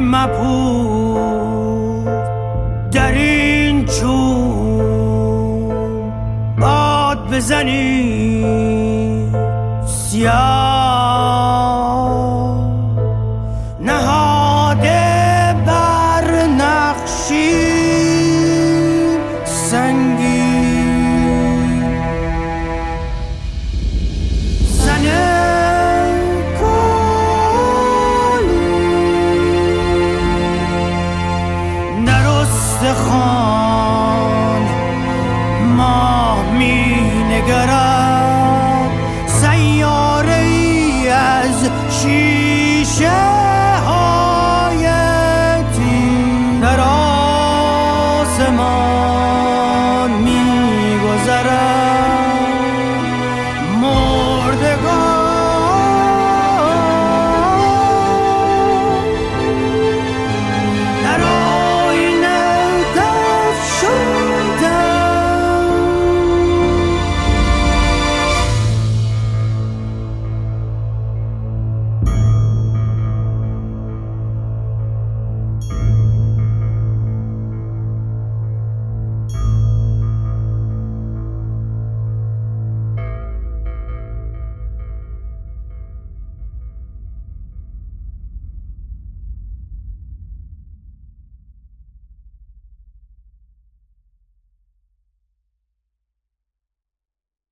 مپور در این چون باد بزنی سیاه استخوان ما می نگرد سیاره ای از شیشه های در آسمان.